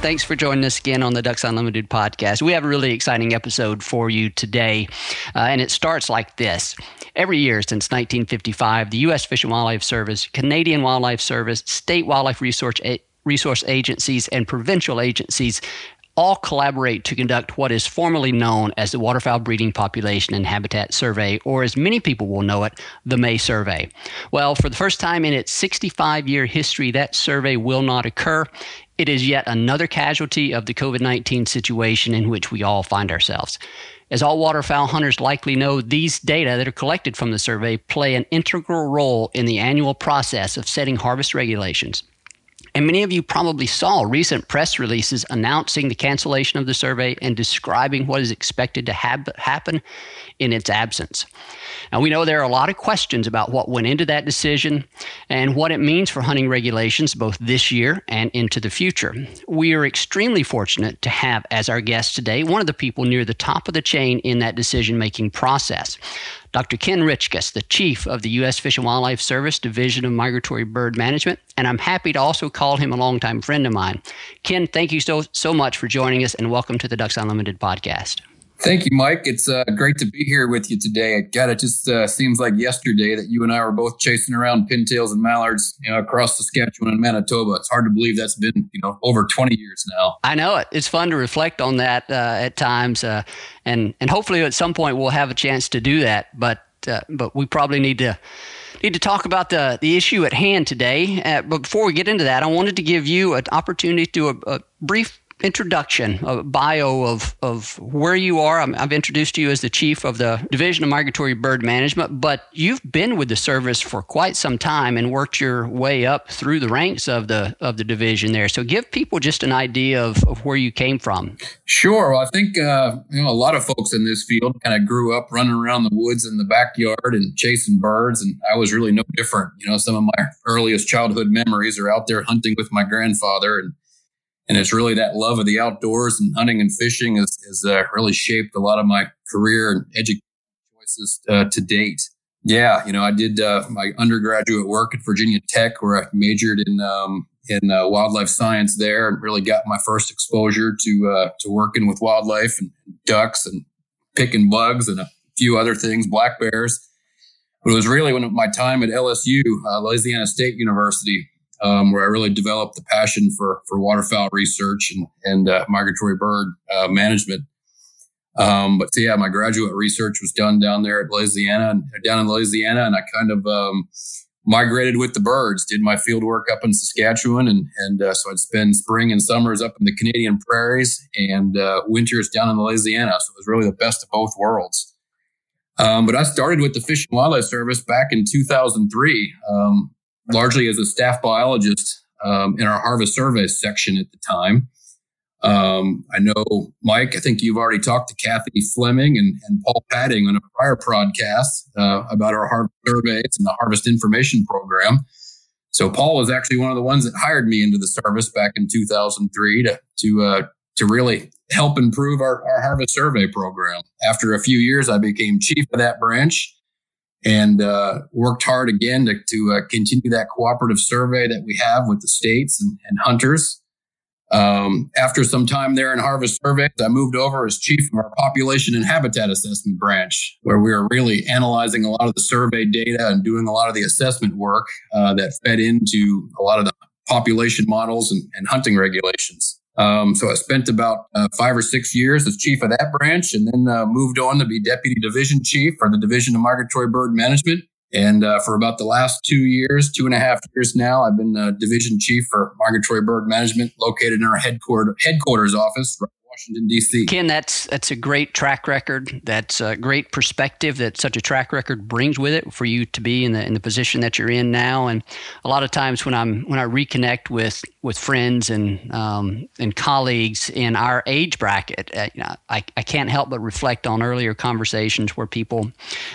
Thanks for joining us again on the Ducks Unlimited podcast. We have a really exciting episode for you today, uh, and it starts like this. Every year since 1955, the U.S. Fish and Wildlife Service, Canadian Wildlife Service, state wildlife resource, resource agencies, and provincial agencies all collaborate to conduct what is formally known as the Waterfowl Breeding Population and Habitat Survey, or as many people will know it, the May Survey. Well, for the first time in its 65 year history, that survey will not occur. It is yet another casualty of the COVID 19 situation in which we all find ourselves. As all waterfowl hunters likely know, these data that are collected from the survey play an integral role in the annual process of setting harvest regulations. And many of you probably saw recent press releases announcing the cancellation of the survey and describing what is expected to have, happen in its absence. Now, we know there are a lot of questions about what went into that decision and what it means for hunting regulations both this year and into the future. We are extremely fortunate to have as our guest today one of the people near the top of the chain in that decision making process. Dr. Ken Richkus, the chief of the U.S. Fish and Wildlife Service Division of Migratory Bird Management, and I'm happy to also call him a longtime friend of mine. Ken, thank you so so much for joining us, and welcome to the Ducks Unlimited podcast. Thank you, Mike. It's uh, great to be here with you today. God, it just uh, seems like yesterday that you and I were both chasing around pintails and mallards, you know, across Saskatchewan and Manitoba. It's hard to believe that's been, you know, over 20 years now. I know it. It's fun to reflect on that uh, at times, uh, and and hopefully at some point we'll have a chance to do that. But uh, but we probably need to need to talk about the the issue at hand today. Uh, but before we get into that, I wanted to give you an opportunity to do a, a brief introduction, a bio of, of where you are. i have introduced you as the chief of the Division of Migratory Bird Management, but you've been with the service for quite some time and worked your way up through the ranks of the of the division there. So give people just an idea of, of where you came from. Sure. Well, I think uh, you know a lot of folks in this field kind of grew up running around the woods in the backyard and chasing birds, and I was really no different. You know, some of my earliest childhood memories are out there hunting with my grandfather and and it's really that love of the outdoors and hunting and fishing has, uh, really shaped a lot of my career and education choices uh, to date. Yeah, you know, I did uh, my undergraduate work at Virginia Tech, where I majored in um, in uh, wildlife science there, and really got my first exposure to uh, to working with wildlife and ducks and picking bugs and a few other things, black bears. But it was really when my time at LSU, uh, Louisiana State University, um, where I really developed the passion for for waterfowl research and and uh, migratory bird uh, management. Um, but yeah, my graduate research was done down there at Louisiana down in Louisiana, and I kind of um, migrated with the birds. Did my field work up in Saskatchewan, and and uh, so I'd spend spring and summers up in the Canadian prairies and uh, winters down in Louisiana. So it was really the best of both worlds. Um, but I started with the Fish and Wildlife Service back in 2003. Um, largely as a staff biologist um, in our harvest surveys section at the time. Um, I know, Mike, I think you've already talked to Kathy Fleming and, and Paul Padding on a prior podcast uh, about our harvest surveys and the harvest information program. So Paul was actually one of the ones that hired me into the service back in 2003 to to uh, to really help improve our, our harvest survey program. After a few years, I became chief of that branch and uh, worked hard again to, to uh, continue that cooperative survey that we have with the states and, and hunters. Um, after some time there in harvest surveys, I moved over as chief of our population and habitat assessment branch, where we were really analyzing a lot of the survey data and doing a lot of the assessment work uh, that fed into a lot of the population models and, and hunting regulations. Um, so I spent about uh, five or six years as chief of that branch, and then uh, moved on to be deputy division chief for the division of migratory bird management. And uh, for about the last two years, two and a half years now, I've been uh, division chief for migratory bird management, located in our headquarters headquarters office Washington D.C. Ken, that's that's a great track record. That's a great perspective that such a track record brings with it for you to be in the in the position that you're in now. And a lot of times when I'm when I reconnect with with friends and um, and colleagues in our age bracket, uh, you know, I, I can't help but reflect on earlier conversations where people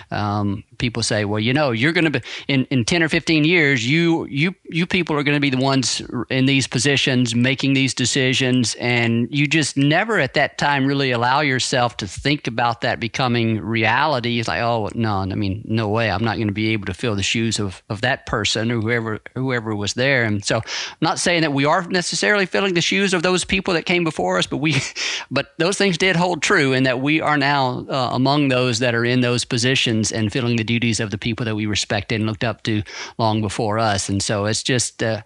um, people say, well, you know, you're going to be in, in 10 or 15 years, you, you, you people are going to be the ones in these positions making these decisions. And you just never at that time really allow yourself to think about that becoming reality. It's like, oh, no, I mean, no way. I'm not going to be able to fill the shoes of, of that person or whoever, whoever was there. And so I'm not saying that we are necessarily filling the shoes of those people that came before us, but we, but those things did hold true and that we are now uh, among those that are in those positions and filling the the duties of the people that we respected and looked up to long before us. And so it's just uh,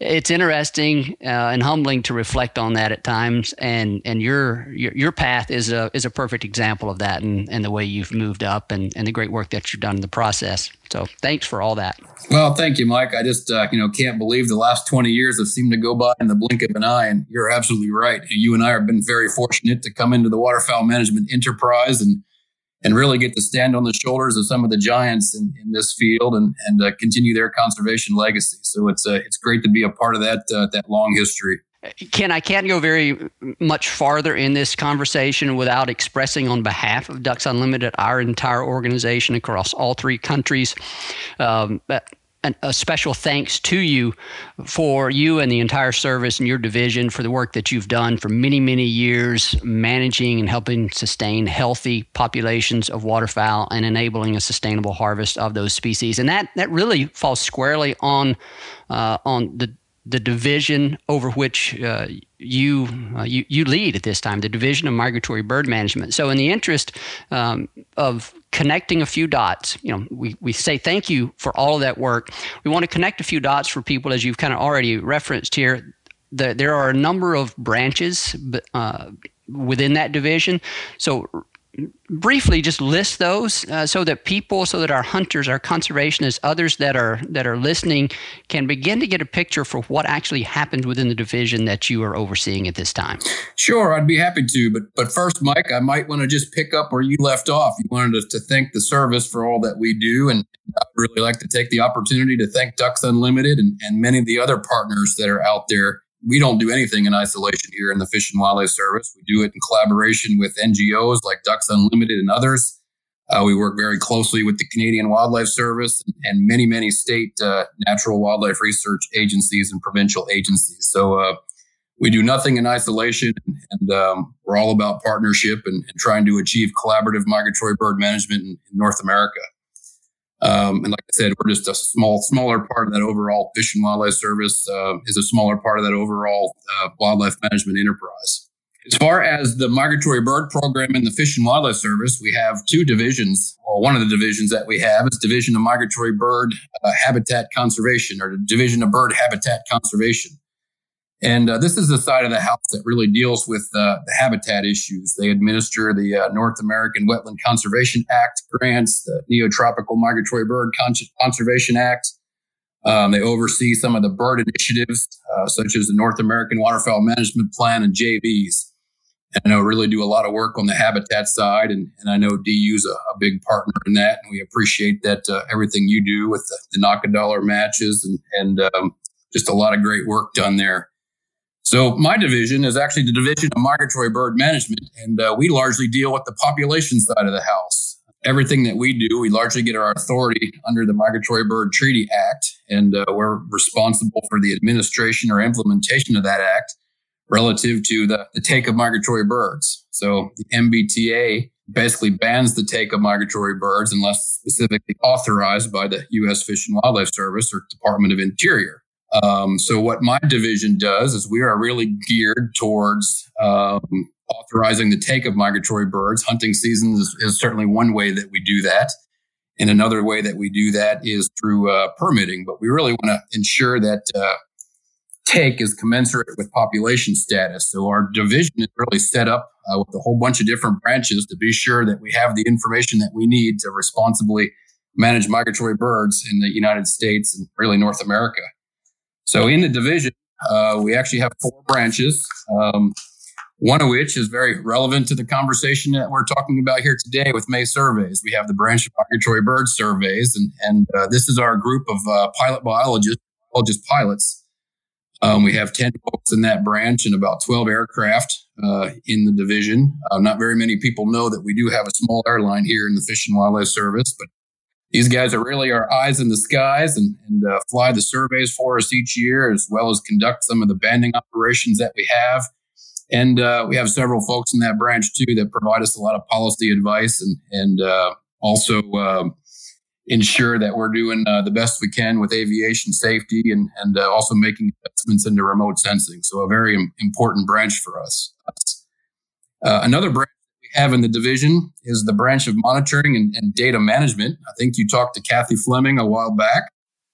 it's interesting uh, and humbling to reflect on that at times. And and your your, your path is a is a perfect example of that, and, and the way you've moved up and, and the great work that you've done in the process. So thanks for all that. Well, thank you, Mike. I just uh, you know can't believe the last twenty years have seemed to go by in the blink of an eye. And you're absolutely right. And you and I have been very fortunate to come into the waterfowl management enterprise and and really get to stand on the shoulders of some of the giants in, in this field and, and uh, continue their conservation legacy. So it's uh, it's great to be a part of that uh, that long history. Ken, I can't go very much farther in this conversation without expressing on behalf of Ducks Unlimited, our entire organization across all three countries, um, an, a special thanks to you for you and the entire service and your division for the work that you've done for many, many years, managing and helping sustain healthy populations of waterfowl and enabling a sustainable harvest of those species. And that, that really falls squarely on uh, on the the division over which uh, you, uh, you you lead at this time, the division of migratory bird management. So, in the interest um, of connecting a few dots, you know, we, we say thank you for all of that work. We want to connect a few dots for people, as you've kind of already referenced here. The, there are a number of branches uh, within that division. So briefly just list those uh, so that people so that our hunters our conservationists others that are that are listening can begin to get a picture for what actually happens within the division that you are overseeing at this time. Sure i'd be happy to but but first mike i might want to just pick up where you left off. You wanted us to thank the service for all that we do and i'd really like to take the opportunity to thank ducks unlimited and, and many of the other partners that are out there we don't do anything in isolation here in the Fish and Wildlife Service. We do it in collaboration with NGOs like Ducks Unlimited and others. Uh, we work very closely with the Canadian Wildlife Service and many, many state uh, natural wildlife research agencies and provincial agencies. So uh, we do nothing in isolation, and um, we're all about partnership and, and, trying to achieve collaborative migratory bird management in, in North America. Um, and like I said, we're just a small, smaller part of that overall Fish and Wildlife Service uh, is a smaller part of that overall uh, wildlife management enterprise. As far as the migratory bird program in the Fish and Wildlife Service, we have two divisions. Well, one of the divisions that we have is Division of Migratory Bird uh, Habitat Conservation or Division of Bird Habitat Conservation. And uh, this is the side of the house that really deals with uh, the habitat issues. They administer the uh, North American Wetland Conservation Act grants, the Neotropical Migratory Bird Con- Conservation Act. Um, they oversee some of the bird initiatives, uh, such as the North American Waterfowl Management Plan and JVs. And I know really do a lot of work on the habitat side, and, and I know DU's a, a big partner in that, and we appreciate that uh, everything you do with the, the NAWCA dollar matches and and um, just a lot of great work done there. So my division is actually the division of migratory bird management, and uh, we largely deal with the population side of the house. Everything that we do, we largely get our authority under the Migratory Bird Treaty Act, and uh, we're responsible for the administration or implementation of that act relative to the, the take of migratory birds. So the MBTA basically bans the take of migratory birds unless specifically authorized by the U.S. Fish and Wildlife Service or Department of Interior. Um, so what my division does is we are really geared towards um, authorizing the take of migratory birds. Hunting season is, is, certainly one way that we do that. And another way that we do that is through uh, permitting. But we really want to ensure that uh, take is commensurate with population status. So our division is really set up uh, with a whole bunch of different branches to be sure that we have the information that we need to responsibly manage migratory birds in the United States and really North America. So in the division, uh, we actually have four branches. Um, one of which is very relevant to the conversation that we're talking about here today with May surveys. We have the branch of migratory bird surveys, and, and uh, this is our group of uh, pilot biologists, biologist pilots. Um, we have 10 folks in that branch and about 12 aircraft uh, in the division. Uh, not very many people know that we do have a small airline here in the Fish and Wildlife Service, but these guys are really our eyes in the skies and, and uh, fly the surveys for us each year, as well as conduct some of the banding operations that we have and uh, we have several folks in that branch too that provide us a lot of policy advice and and uh, also uh, ensure that we're doing uh, the best we can with aviation safety and and uh, also making investments into remote sensing. So a very important branch for us. Uh, another branch have in the division is the branch of monitoring and, and, data management. I think you talked to Kathy Fleming a while back.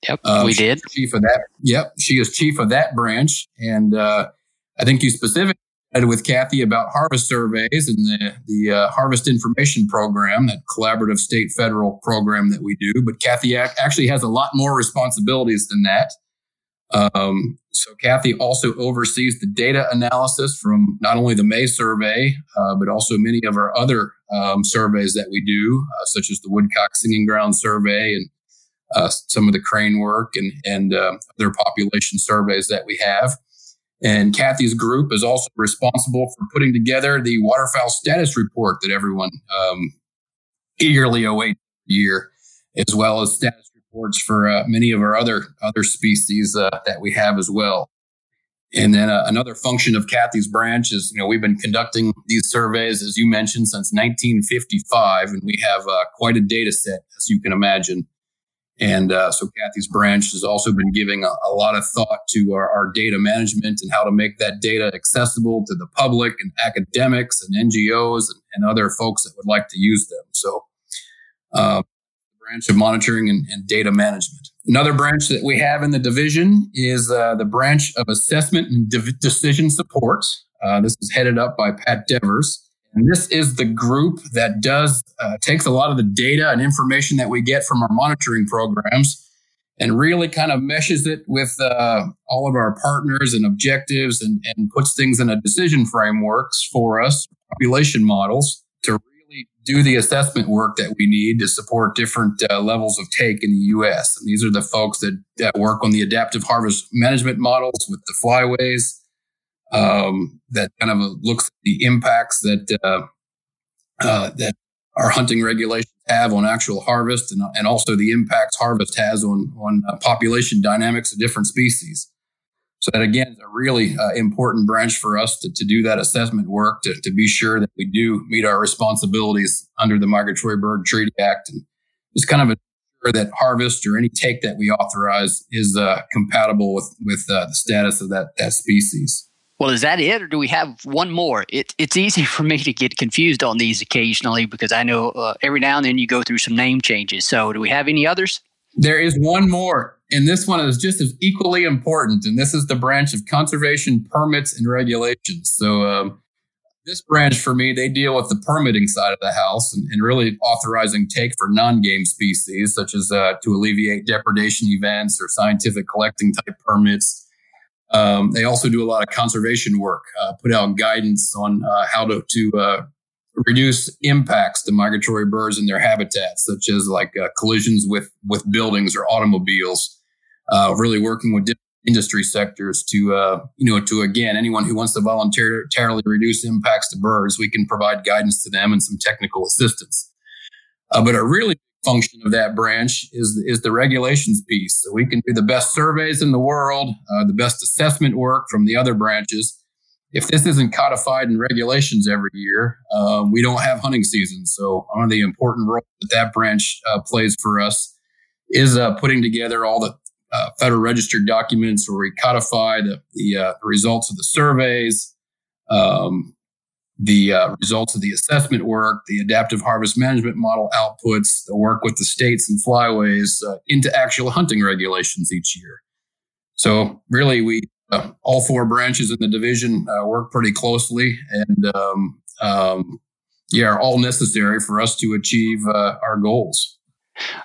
Yep, we did. Chief of that. Yep, she is chief of that branch, and I think you specifically with Kathy about harvest surveys and the, the uh, harvest information program, that collaborative state federal program that we do. But Kathy actually has a lot more responsibilities than that. Um, so Kathy also oversees the data analysis from not only the May survey, uh, but also many of our other um, surveys that we do, uh, such as the Woodcock Singing Ground survey and uh, some of the crane work and, and uh, other population surveys that we have. And Kathy's group is also responsible for putting together the waterfowl status report that everyone um, eagerly awaits year, as well as status reports for uh, many of our other other species uh, that we have as well. And then uh, another function of Kathy's branch is, you know, we've been conducting these surveys, as you mentioned, since 1955, and we have uh, quite a data set, as you can imagine. And uh, so Kathy's branch has also been giving a, a lot of thought to our, our, data management and how to make that data accessible to the public and academics and NGOs and, and other folks that would like to use them. So, uh, branch of monitoring and, and, data management. Another branch that we have in the division is uh, the branch of assessment and de- decision support. Uh, this is headed up by Pat Devers. And this is the group that does uh, takes a lot of the data and information that we get from our monitoring programs and really kind of meshes it with uh, all of our partners and objectives and, and puts things in a decision frameworks for us, population models to really do the assessment work that we need to support different uh, levels of take in the U.S. And these are the folks that, that work on the adaptive harvest management models with the flyways um, that kind of looks at the impacts that uh, uh, that our hunting regulations have on actual harvest, and, and also the impacts harvest has on on uh, population dynamics of different species. So that again is a really uh, important branch for us to, to do that assessment work to, to be sure that we do meet our responsibilities under the Migratory Bird Treaty Act and just kind of ensure that harvest or any take that we authorize is uh, compatible with with uh, the status of that that species. Well, is that it, or do we have one more? It, it's easy for me to get confused on these occasionally because I know uh, every now and then you go through some name changes. So, do we have any others? There is one more, and this one is just as equally important. And this is the branch of conservation permits and regulations. So, um, this branch for me, they deal with the permitting side of the house and, and really authorizing take for non-game species, such as uh, to alleviate depredation events or scientific collecting type permits um, they also do a lot of conservation work, uh, put out guidance on uh, how to, to uh, reduce impacts to migratory birds in their habitats, such as like uh, collisions with, with buildings or automobiles. Uh, really working with different industry sectors to, uh, you know, to again, anyone who wants to voluntarily reduce impacts to birds, we can provide guidance to them and some technical assistance. but a really function of that branch is is the regulations piece. So we can do the best surveys in the world, uh, the best assessment work from the other branches. If this isn't codified in regulations every year, um, we don't have hunting season. So one of the important roles that that branch uh, plays for us is uh, putting together all the uh, federal registered documents where we codify the, the uh, results of the surveys, um, the uh, results of the assessment work, the adaptive harvest management model outputs, the work with the states and flyways uh, into actual hunting regulations each year. So really, we uh, all four branches in the division uh, work pretty closely and um, um, yeah, are all necessary for us to achieve uh, our goals.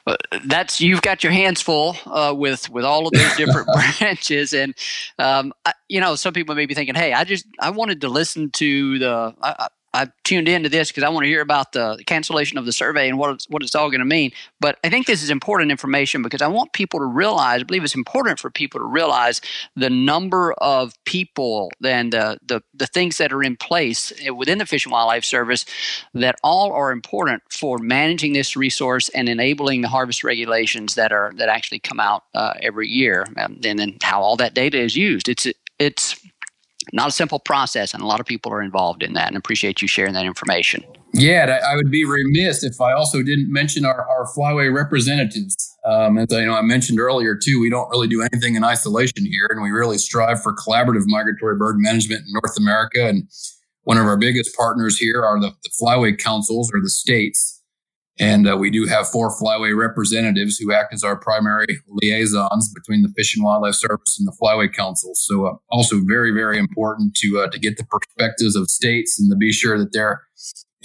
Uh, that's you've got your hands full uh, with with all of those different branches, and um, I, you know some people may be thinking, "Hey, I just I wanted to listen to the I, I tuned into this because I want to hear about the cancellation of the survey and what it's, what it's all going to mean. But I think this is important information because I want people to realize, I believe it's important for people to realize the number of people and the, the, the things that are in place within the Fish and Wildlife Service that all are important for managing this resource and enabling the harvest regulations that are that actually come out uh, every year and, and then how all that data is used. It's it's not a simple process, and a lot of people are involved in that. And appreciate you sharing that information. Yeah, I would be remiss if I also didn't mention our, our flyway representatives. Um, as I know, I mentioned earlier too, we don't really do anything in isolation here, and we really strive for collaborative migratory bird management in North America. And one of our biggest partners here are the, the flyway councils or the states. And uh, we do have four flyway representatives who act as our primary liaisons between the Fish and Wildlife Service and the Flyway Council. So, uh, also very, very important to uh, to get the perspectives of states and to be sure that they're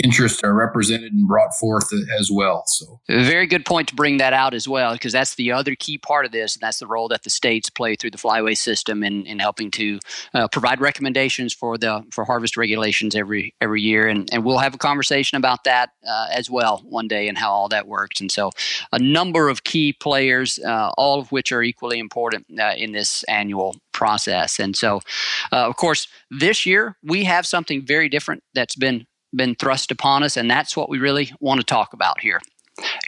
interests are represented and brought forth as well. So, a very good point to bring that out as well, because that's the other key part of this, and that's the role that the states play through the flyway system in, in helping to uh, provide recommendations for the for harvest regulations every every year, and and we'll have a conversation about that uh, as well one day and how all that works. And so, a number of key players, uh, all of which are equally important uh, in this annual process. And so, uh, of course, this year we have something very different that's been been thrust upon us, and that's what we really want to talk about here.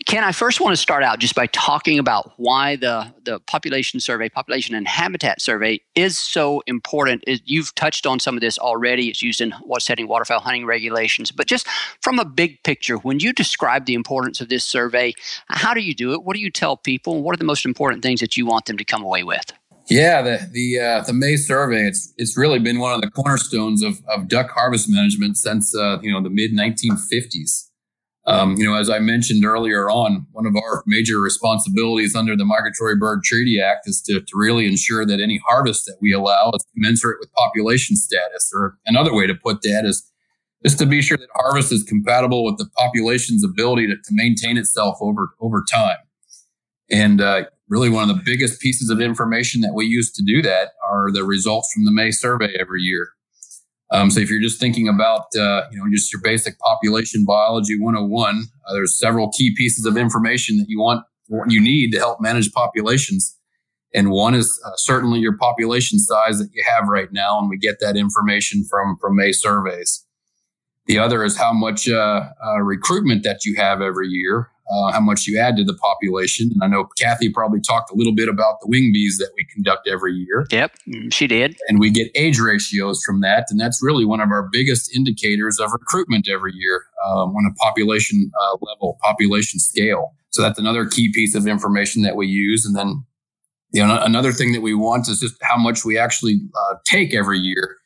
Ken, I first want to start out just by talking about why the, the population survey, population and habitat survey, is so important. You've touched on some of this already. It's used in what's setting waterfowl hunting regulations. But just from a big picture, when you describe the importance of this survey, how do you do it? What do you tell people? What are the most important things that you want them to come away with? Yeah, the the uh, the May survey it's it's really been one of the cornerstones of, of duck harvest management since uh, you know the mid 1950s. Um, you know, as I mentioned earlier on, one of our major responsibilities under the Migratory Bird Treaty Act is to, to really ensure that any harvest that we allow is commensurate with population status. Or another way to put that is is to be sure that harvest is compatible with the population's ability to, to maintain itself over over time. And uh, really one of the biggest pieces of information that we use to do that are the results from the May survey every year. Um, so if you're just thinking about, uh, you know, just your basic population biology 101, uh, there's several key pieces of information that you want, you need to help manage populations. And one is uh, certainly your population size that you have right now. And we get that information from, from May surveys. The other is how much uh, uh, recruitment that you have every year uh, how much you add to the population. And I know Kathy probably talked a little bit about the wing bees that we conduct every year. Yep, she did. And we get age ratios from that. And that's really one of our biggest indicators of recruitment every year um, on a population uh, level, population scale. So that's another key piece of information that we use. And then you know, another thing that we want is just how much we actually uh, take every year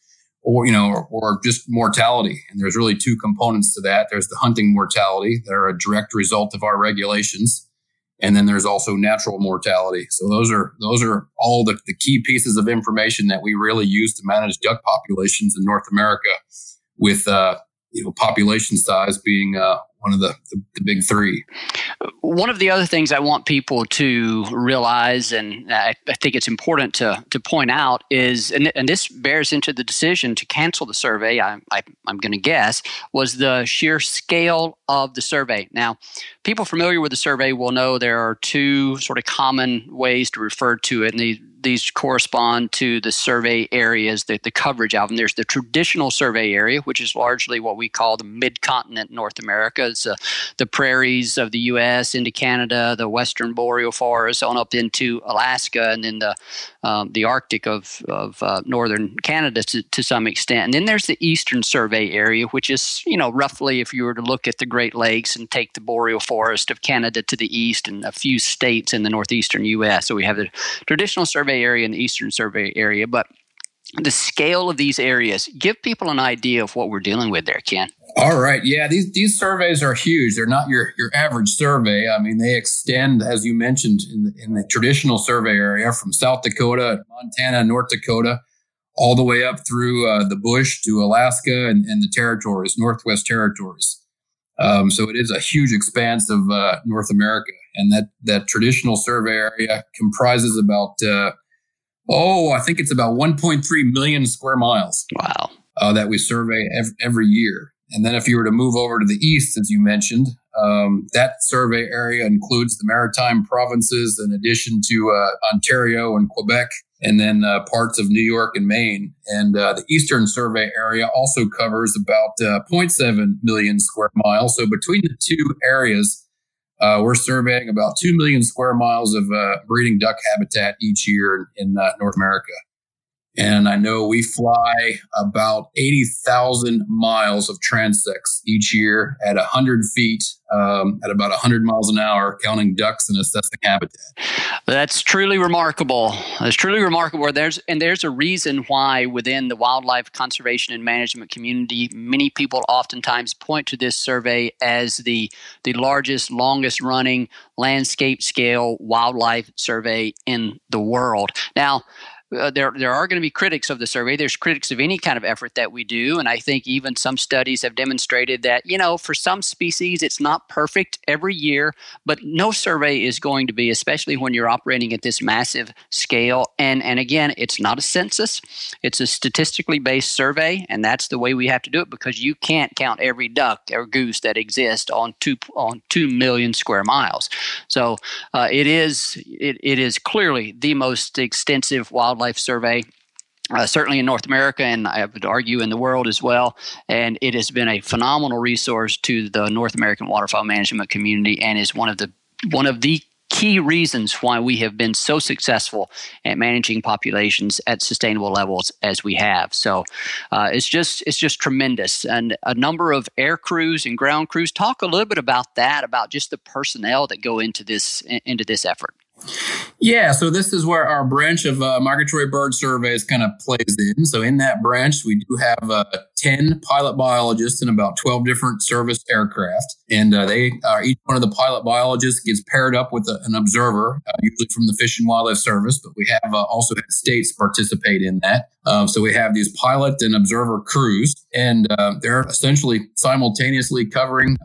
or you know or, or, just mortality. And there's really two components to that. There's the hunting mortality that are a direct result of our regulations. And then there's also natural mortality. So those are those are all the, the key pieces of information that we really use to manage duck populations in north america with uh, you know population size being uh, one of the, the, the, big three. One of the other things I want people to realize, and I, I think it's important to, to point out, is, and, and, this bears into the decision to cancel the survey, I, I, I'm going to guess, was the sheer scale of the survey. Now, people familiar with the survey will know there are two sort of common ways to refer to it, and these correspond to the survey areas, the, the coverage of them. There's the traditional survey area, which is largely what we call the mid continent North America. It's uh, the prairies of the U.S. into Canada, the western boreal forests on up into Alaska, and then the um, the Arctic of, of uh, northern Canada to, to some extent. And then there's the eastern survey area, which is, you know, roughly if you were to look at the Great Lakes and take the boreal forest of Canada to the east and a few states in the northeastern U.S. So we have the traditional survey area and the eastern survey area, but the scale of these areas give people an idea of what we're dealing with there ken. All right. Yeah these these surveys are huge. They're not your your average survey. I mean they extend as you mentioned in the, in the traditional survey area from south dakota montana north dakota all the way up through uh, the bush to Alaska and, and, the territories, Northwest Territories. Um, so it is a huge expanse of uh, North America, and that that traditional survey area comprises about uh, oh, I think it's about 1.3 million square miles. Wow, uh, that we survey every, every, year. And then if you were to move over to the east, as you mentioned, um, that survey area includes the maritime provinces, in addition to uh, Ontario and Quebec and then uh, parts of New York and Maine. And uh, the Eastern Survey area also covers about uh, 0.7 million square miles. So between the two areas, uh, we're surveying about 2 million square miles of uh, breeding duck habitat each year in uh, North America. And I know we fly about 80,000 miles of transects each year at 100 feet, um, at about 100 miles an hour, counting ducks and assessing habitat. That's truly remarkable. It's truly remarkable. There's and there's a reason why within the wildlife conservation and management community, many people oftentimes point to this survey as the the largest, longest running landscape scale wildlife survey in the world. Now, uh, there there are going to be critics of the survey. There's critics of any kind of effort that we do, and I think even some studies have demonstrated that you know for some species it's not perfect every year, but no survey is going to be, especially when you're operating at this massive scale. And and again, it's not a census; it's a statistically based survey, and that's the way we have to do it because you can't count every duck or goose that exists on two on two million square miles. So uh, it is it, it is clearly the most extensive wildlife wildlife survey uh, certainly in North America, and I would argue in the world as well. And it has been a phenomenal resource to the North American waterfowl management community, and is one of the one of the key reasons why we have been so successful at managing populations at sustainable levels as we have. So uh, it's just it's just tremendous, and a number of air crews and ground crews. Talk a little bit about that, about just the personnel that go into this into this effort. Yeah, so this is where our branch of uh, migratory bird surveys kind of plays in. So in that branch, we do have uh, 10 pilot biologists and about 12 different service aircraft. And uh, they are each one of the pilot biologists gets paired up with a, an observer, uh, usually from the Fish and Wildlife Service, but we have uh, also had states participate in that. Um, so we have these pilot and observer crews, and uh, they're essentially simultaneously covering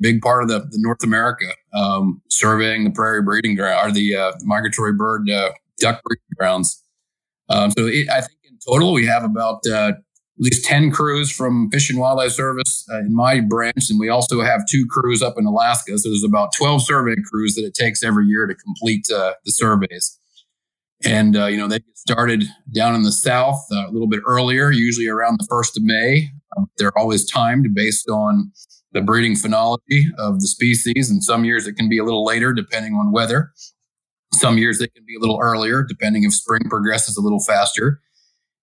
big part of the, the North America, um, surveying the prairie breeding ground or the uh, migratory bird uh, duck breeding grounds. Um, so it, I think in total we have about uh, at least 10 crews from Fish and Wildlife Service uh, in my branch, and we also have two crews up in Alaska. So there's about 12 survey crews that it takes every year to complete uh, the surveys. And, uh, you know, they get started down in the south a little bit earlier, usually around the 1st of May. Um, they're always timed based on the breeding phenology of the species. And some years it can be a little later depending on weather. Some years it can be a little earlier depending if spring progresses a little faster.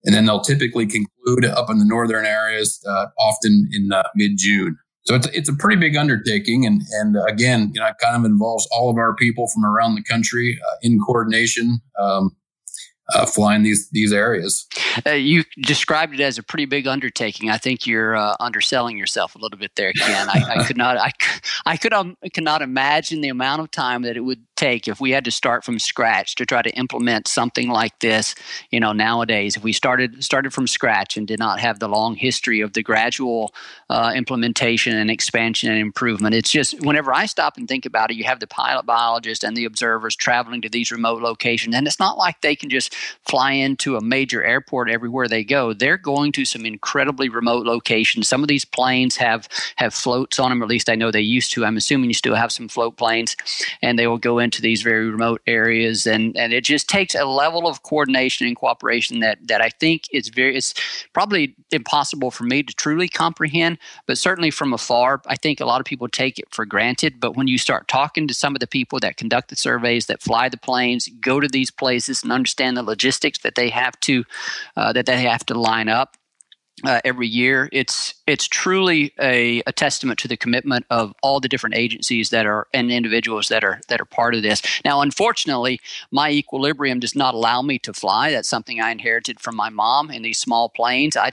And then they'll typically conclude up in the northern areas, uh, often in uh, mid June. So it's, it's a pretty big undertaking. And, and uh, again, you know, it kind of involves all of our people from around the country uh, in coordination. Um, uh, flying these these areas. Uh, you described it as a pretty big undertaking. I think you're uh, underselling yourself a little bit there, Ken. I, I could not I, I could um, cannot imagine the amount of time that it would take if we had to start from scratch to try to implement something like this. You know, nowadays, if we started started from scratch and did not have the long history of the gradual uh, implementation and expansion and improvement, it's just whenever I stop and think about it, you have the pilot biologists and the observers traveling to these remote locations, and it's not like they can just fly into a major airport everywhere they go. They're going to some incredibly remote locations. Some of these planes have have floats on them, at least I know they used to. I'm assuming you still have some float planes, and they will go into these very remote areas, and and it just takes a level of coordination and cooperation that that I think is very it's probably impossible for me to truly comprehend, but certainly from afar, I think a lot of people take it for granted. But when you start talking to some of the people that conduct the surveys, that fly the planes, go to these places, and understand the logistics that they have to uh, that they have to line up uh, every year. It's it's truly a, a, testament to the commitment of all the different agencies that are and individuals that are that are part of this. Now, unfortunately, my equilibrium does not allow me to fly. That's something I inherited from my mom in these small planes. I,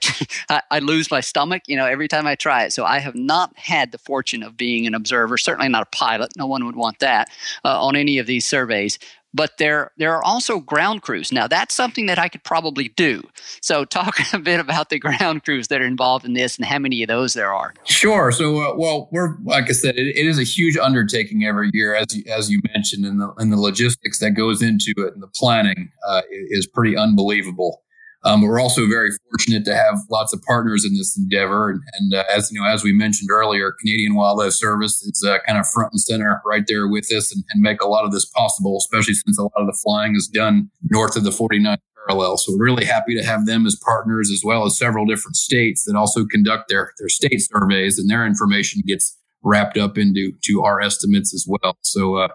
I, lose my stomach, you know, every time I try it. So I have not had the fortune of being an observer. Certainly not a pilot. No one would want that uh, on any of these surveys but there there are also ground crews. Now that's something that I could probably do. So talk a bit about the ground crews that are involved in this and how many of those there are. Sure. So uh, well, we're like I said, it, it is a huge undertaking every year, as you, as you mentioned, and the and the logistics that goes into it and the planning uh, is pretty unbelievable. Um, we're also very fortunate to have lots of partners in this endeavor, and, and uh, as you know, as we mentioned earlier, Canadian Wildlife Service is uh, kind of front and center right there with us, and, and, make a lot of this possible. Especially since a lot of the flying is done north of the 49 parallel. So we're really happy to have them as partners, as well as several different states that also conduct their their state surveys, and their information gets wrapped up into to our estimates as well. So uh,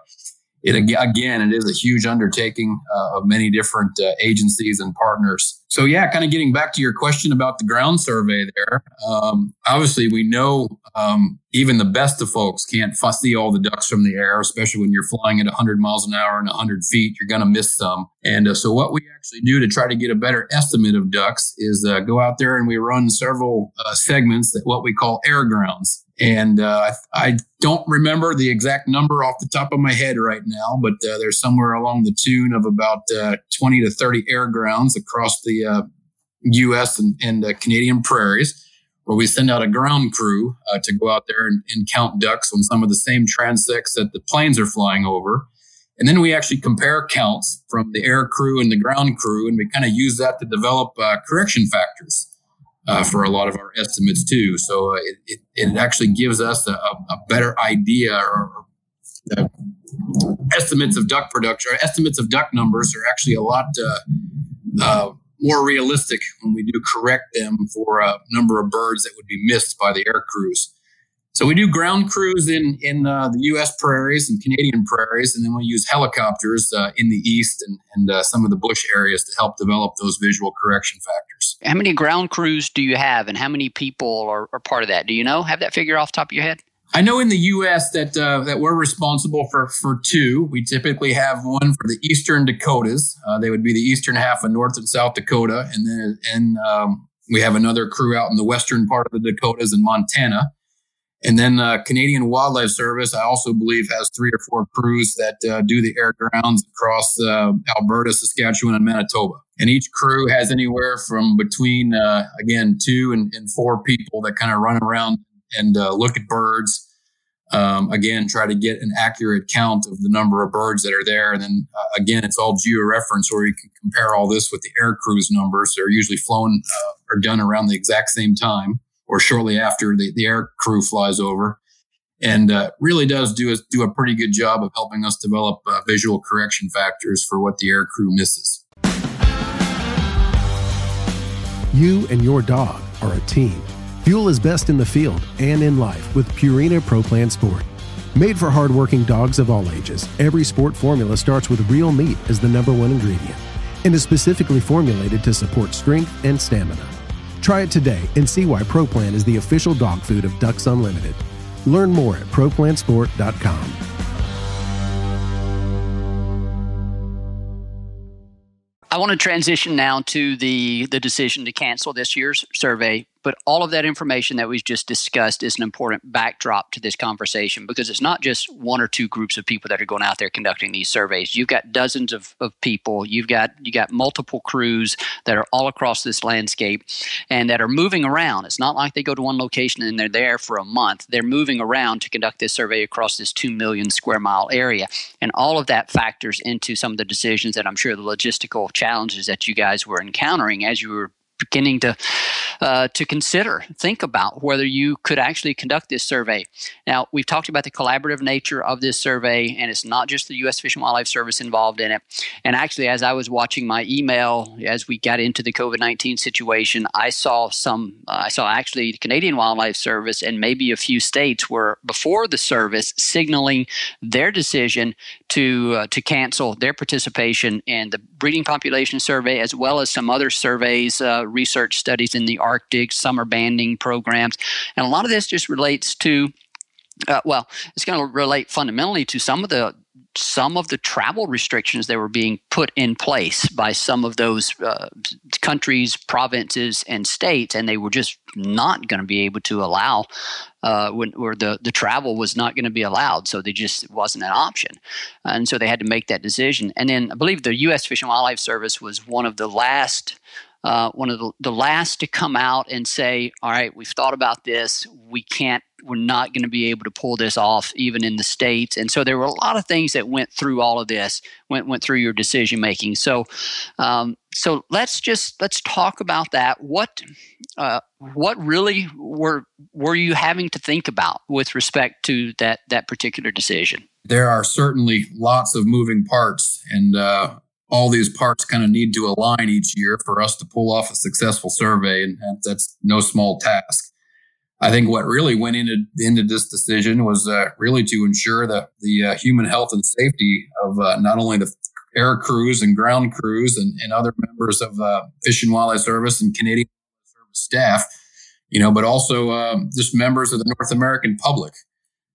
it again, it is a huge undertaking uh, of many different uh, agencies and partners. So yeah, kind of getting back to your question about the ground survey there. Um, obviously, we know um, even the best of folks can't fussy all the ducks from the air, especially when you're flying at 100 miles an hour and 100 feet. You're going to miss some. And uh, so, what we actually do to try to get a better estimate of ducks is uh, go out there and we run several uh, segments that what we call air grounds. And uh, I don't remember the exact number off the top of my head right now, but uh, there's somewhere along the tune of about uh, 20 to 30 air grounds across the U.S. Uh, and, and uh, Canadian prairies, where we send out a ground crew uh, to go out there and, and, count ducks on some of the same transects that the planes are flying over. And then we actually compare counts from the air crew and the ground crew, and we kind of use that to develop correction factors uh, for a lot of our estimates too. So uh, it, it, it, actually gives us a, a better idea or, or estimates of duck production or estimates of duck numbers are actually a lot uh, uh, more realistic when we do correct them for a number of birds that would be missed by the air crews. So we do ground crews in in uh, the U.S. prairies and Canadian prairies, and then we use helicopters uh, in the east and, and uh, some of the bush areas to help develop those visual correction factors. How many ground crews do you have, and how many people are, are part of that? Do you know? Have that figure off top of your head? I know in the U.S. that uh, that we're responsible for for two. We typically have one for the eastern Dakotas. Uh, they would be the eastern half of North and South Dakota, and then and um, we have another crew out in the western part of the Dakotas in Montana. And then uh, Canadian Wildlife Service, I also believe, has three or four crews that uh, do the air grounds across uh, Alberta, Saskatchewan, and Manitoba. And each crew has anywhere from between, uh, again, two and, and, four people that kind of run around and uh, look at birds. Um, again, try to get an accurate count of the number of birds that are there. And then uh, again, it's all georeference where you can compare all this with the air crews numbers. They're usually flown or done around the exact same time or shortly after the, the air crew flies over and uh, really does do do a pretty good job of helping us develop uh, visual correction factors for what the air crew misses. You and your dog are a team. Fuel is best in the field and in life with Purina Pro Plan Sport. Made for hardworking dogs of all ages, every sport formula starts with real meat as the number one ingredient and is specifically formulated to support strength and stamina. Try it today and see why ProPlan is the official dog food of Ducks Unlimited. Learn more at ProPlansport.com. I want to transition now to the the decision to cancel this year's survey but all of that information that we've just discussed is an important backdrop to this conversation because it's not just one or two groups of people that are going out there conducting these surveys. You've got dozens of, of people. You've got you got multiple crews that are all across this landscape and that are moving around. It's not like they go to one location and they're there for a month. They're moving around to conduct this survey across this two million square mile area. And all of that factors into some of the decisions that I'm sure the logistical challenges that you guys were encountering as you were beginning to uh, to consider, think about whether you could actually conduct this survey. Now, we've talked about the collaborative nature of this survey, and it's not just the U.S. Fish and Wildlife Service involved in it. And actually, as I was watching my email as we got into the COVID nineteen situation, I saw some. Uh, I saw actually the Canadian Wildlife Service and maybe a few states were before the service signaling their decision to uh, to cancel their participation in the breeding population survey as well as some other surveys uh, research studies in the Arctic, summer banding programs. And a lot of this just relates to uh, well, it's going to relate fundamentally to some of the some of the travel restrictions that were being put in place by some of those uh, countries, provinces, and states, and they were just not going to be able to allow uh, when or the the travel was not going to be allowed, so they just wasn't an option, and so they had to make that decision. And then I believe the U.S. Fish and Wildlife Service was one of the last uh, one of the, the last to come out and say, all right, we've thought about this. We can't, we're not going to be able to pull this off even in the States. And so there were a lot of things that went through all of this, went, went through your decision making. So, um, so let's just, let's talk about that. What, uh, what really were, were you having to think about with respect to that, that particular decision? There are certainly lots of moving parts. And, uh, all these parts kind of need to align each year for us to pull off a successful survey, and that's no small task. I think what really went into into this decision was uh, really to ensure the the uh, human health and safety of uh, not only the air crews and ground crews and, and other members of uh, Fish and Wildlife Service and Canadian Service staff, you know, but also um, just members of the North American public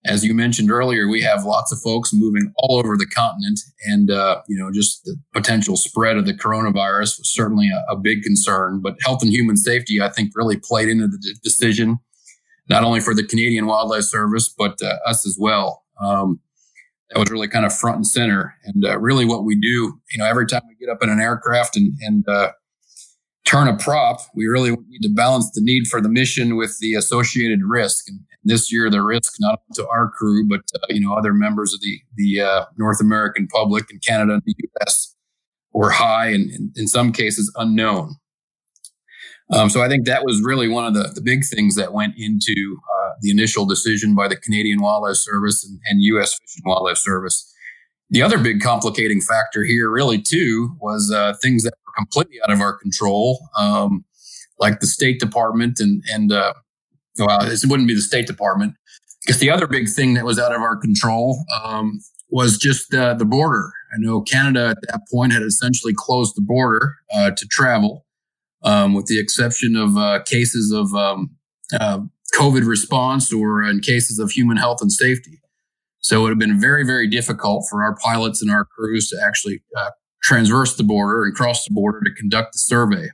as you mentioned earlier, we have lots of folks moving all over the continent, and uh, you know, just the potential spread of the coronavirus was certainly a, a, big concern. But health and human safety, I think, really played into the d- decision, not only for the Canadian Wildlife Service but uh, us as well. Um, that was really kind of front and center, and uh, really what we do. You know, every time we get up in an aircraft and and uh, turn a prop, we really need to balance the need for the mission with the associated risk. And this year, the risk not to our crew, but uh, you know other members of the the uh, North American public in Canada and the U.S. were high and in, in some cases unknown. Um, so I think that was really one of the, the big things that went into uh, the initial decision by the Canadian Wildlife Service and, and U.S. Fish and Wildlife Service. The other big complicating factor here, really, too, was uh, things that were completely out of our control, um, like the State Department and and uh, well, it wouldn't be the State Department. Because the other big thing that was out of our control um, was just uh, the border. I know Canada at that point had essentially closed the border uh, to travel, um, with the exception of uh, cases of um, uh, COVID response or in cases of human health and safety. So it would have been very, very difficult for our pilots and our crews to actually uh, transverse the border and cross the border to conduct the survey.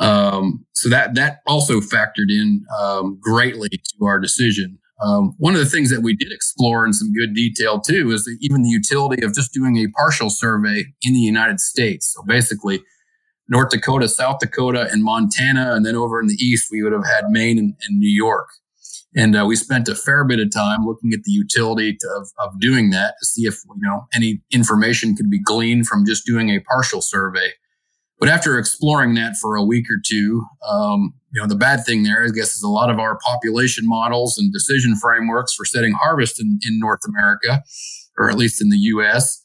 Um, so that that also factored in um, greatly to our decision. Um, one of the things that we did explore in some good detail too is that even the utility of just doing a partial survey in the United States. So basically, North Dakota, South Dakota, and Montana, and then over in the east we would have had Maine and, and New York. And uh, we spent a fair bit of time looking at the utility to, of, of doing that to see if you know any information could be gleaned from just doing a partial survey. But after exploring that for a week or two, um, you know, the bad thing there, I guess, is a lot of our population models and decision frameworks for setting harvest in, in North America, or at least in the U.S.,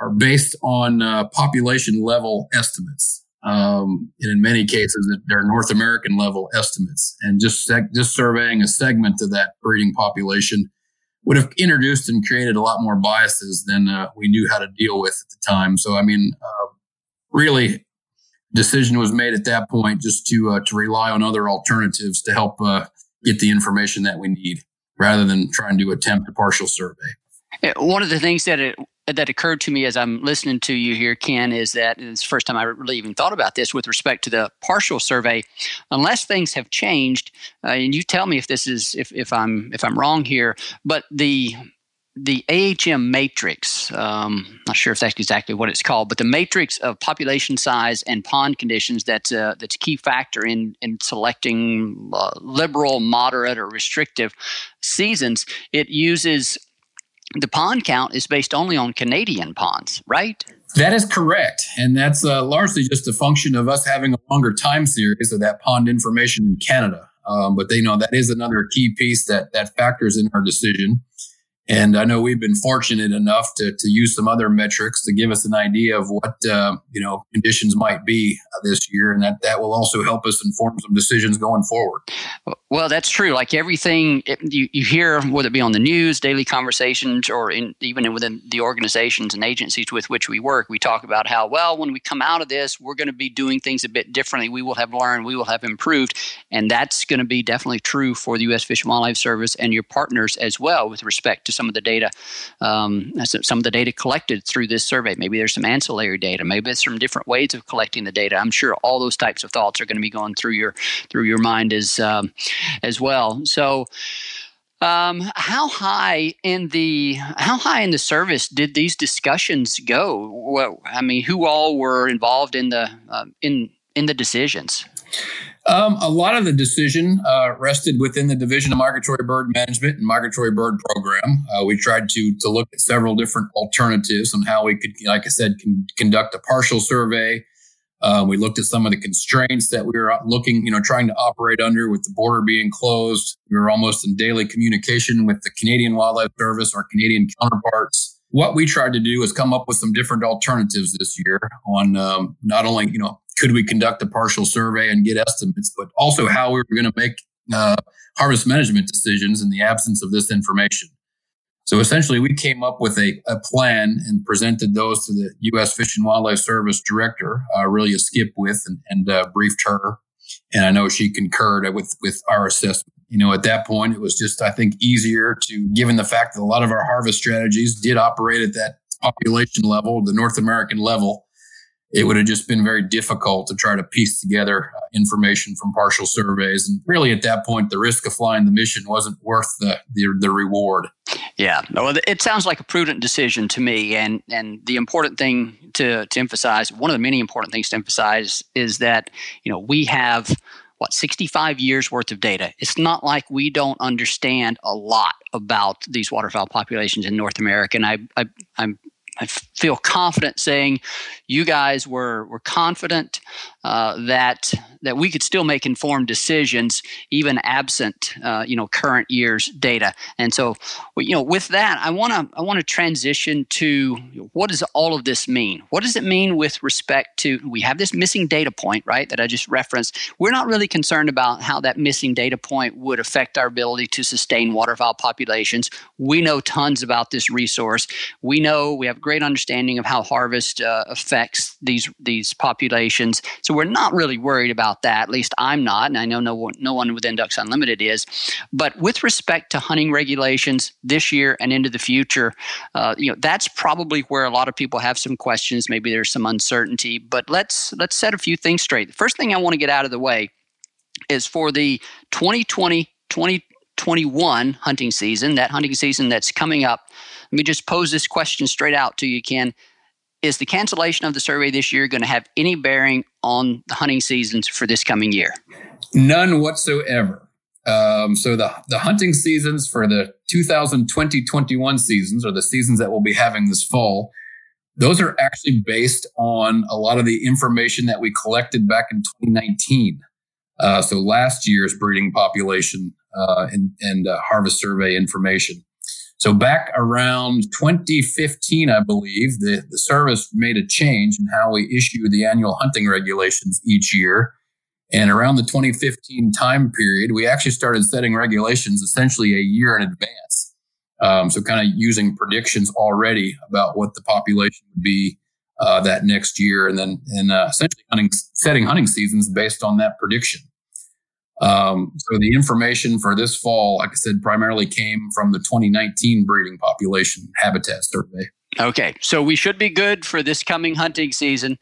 are based on uh, population level estimates. Um, and in many cases, they're North American level estimates. And just seg- just surveying a segment of that breeding population would have introduced and created a lot more biases than uh, we knew how to deal with at the time. So, I mean, uh, really, decision was made at that point just to uh, to rely on other alternatives to help uh, get the information that we need, rather than trying to attempt a partial survey. One of the things that it that occurred to me as I'm listening to you here, Ken, is that it's the first time I really even thought about this with respect to the partial survey. Unless things have changed, uh, and you tell me if this is if, if I'm if I'm wrong here, but the the AHM matrix, um, not sure if that's exactly what it's called, but the matrix of population size and pond conditions that's a, that's a key factor in, in selecting uh, liberal, moderate, or restrictive seasons. It uses the pond count is based only on Canadian ponds, right? That is correct. And that's uh, largely just a function of us having a longer time series of that pond information in Canada. Um, but they know that is another key piece that, that factors in our decision. And I know we've been fortunate enough to, to use some other metrics to give us an idea of what uh, you know conditions might be this year, and that that will also help us inform some decisions going forward. Well, that's true. Like everything you, you hear, whether it be on the news, daily conversations, or in, even within the organizations and agencies with which we work, we talk about how well when we come out of this, we're going to be doing things a bit differently. We will have learned, we will have improved, and that's going to be definitely true for the U.S. Fish and Wildlife Service and your partners as well with respect to some of the data, um, some of the data collected through this survey. Maybe there's some ancillary data. Maybe it's from different ways of collecting the data. I'm sure all those types of thoughts are going to be going through your through your mind as um, as well. So. Um, how high in the how high in the service did these discussions go? Well, I mean, who all were involved in the uh, in in the decisions? Um, a lot of the decision uh, rested within the Division of Migratory Bird Management and Migratory Bird Program. Uh, we tried to to look at several different alternatives on how we could, like I said, con- conduct a partial survey uh, we looked at some of the constraints that we were looking, you know, trying to operate under with the border being closed. We were almost in daily communication with the Canadian Wildlife Service, our Canadian counterparts. What we tried to do is come up with some different alternatives this year on um, not only, you know, could we conduct a partial survey and get estimates, but also how we were going to make uh, harvest management decisions in the absence of this information. So essentially, we came up with a, a plan and presented those to the U.S. Fish and Wildlife Service director, uh, Aurelia Skipwith, and, and uh, briefed her. And I know she concurred with with our assessment. You know, at that point, it was just I think easier to, given the fact that a lot of our harvest strategies did operate at that population level, the North American level it would have just been very difficult to try to piece together uh, information from partial surveys. And really, at that point, the risk of flying the mission wasn't worth the the, the reward. Yeah, well, it sounds like a prudent decision to me. And and the important thing to to emphasize, one of the many important things to emphasize, is that you know we have what 65 years worth of data. It's not like we don't understand a lot about these waterfowl populations in North America. And I, I I'm I feel confident saying you guys were were confident uh, that that we could still make informed decisions even absent uh, you know current year's data. And so you know with that, I want to I want to transition to what does all of this mean? What does it mean with respect to we have this missing data point right that I just referenced. We're not really concerned about how that missing data point would affect our ability to sustain waterfowl populations. We know tons about this resource. We know we have great understanding of how harvest uh, affects these these populations. So we're not really worried about that. At least I'm not, and I know no one, no one within Ducks Unlimited is. But with respect to hunting regulations this year and into the future, uh, you know that's probably where a lot of people have some questions. Maybe there's some uncertainty. But let's let's set a few things straight. The first thing I want to get out of the way is for the 2020 2021 hunting season, that hunting season that's coming up let me just pose this question straight out to you, Ken. Is the cancellation of the survey this year going to have any bearing on the hunting seasons for this coming year? None whatsoever. Um, so the the hunting seasons for the 2020-21 seasons, or the seasons that we'll be having this fall, those are actually based on a lot of the information that we collected back in 2019. Uh, so last year's breeding population uh, and, and uh, harvest survey information. So back around 2015, I believe, the, the service made a change in how we issue the annual hunting regulations each year. And around the 2015 time period, we actually started setting regulations essentially a year in advance. Um, so kind of using predictions already about what the population would be uh, that next year, and then and uh, essentially hunting, setting hunting seasons based on that prediction. Um, so the information for this fall, like I said, primarily came from the 2019 breeding population habitat survey. Okay, so we should be good for this coming hunting season.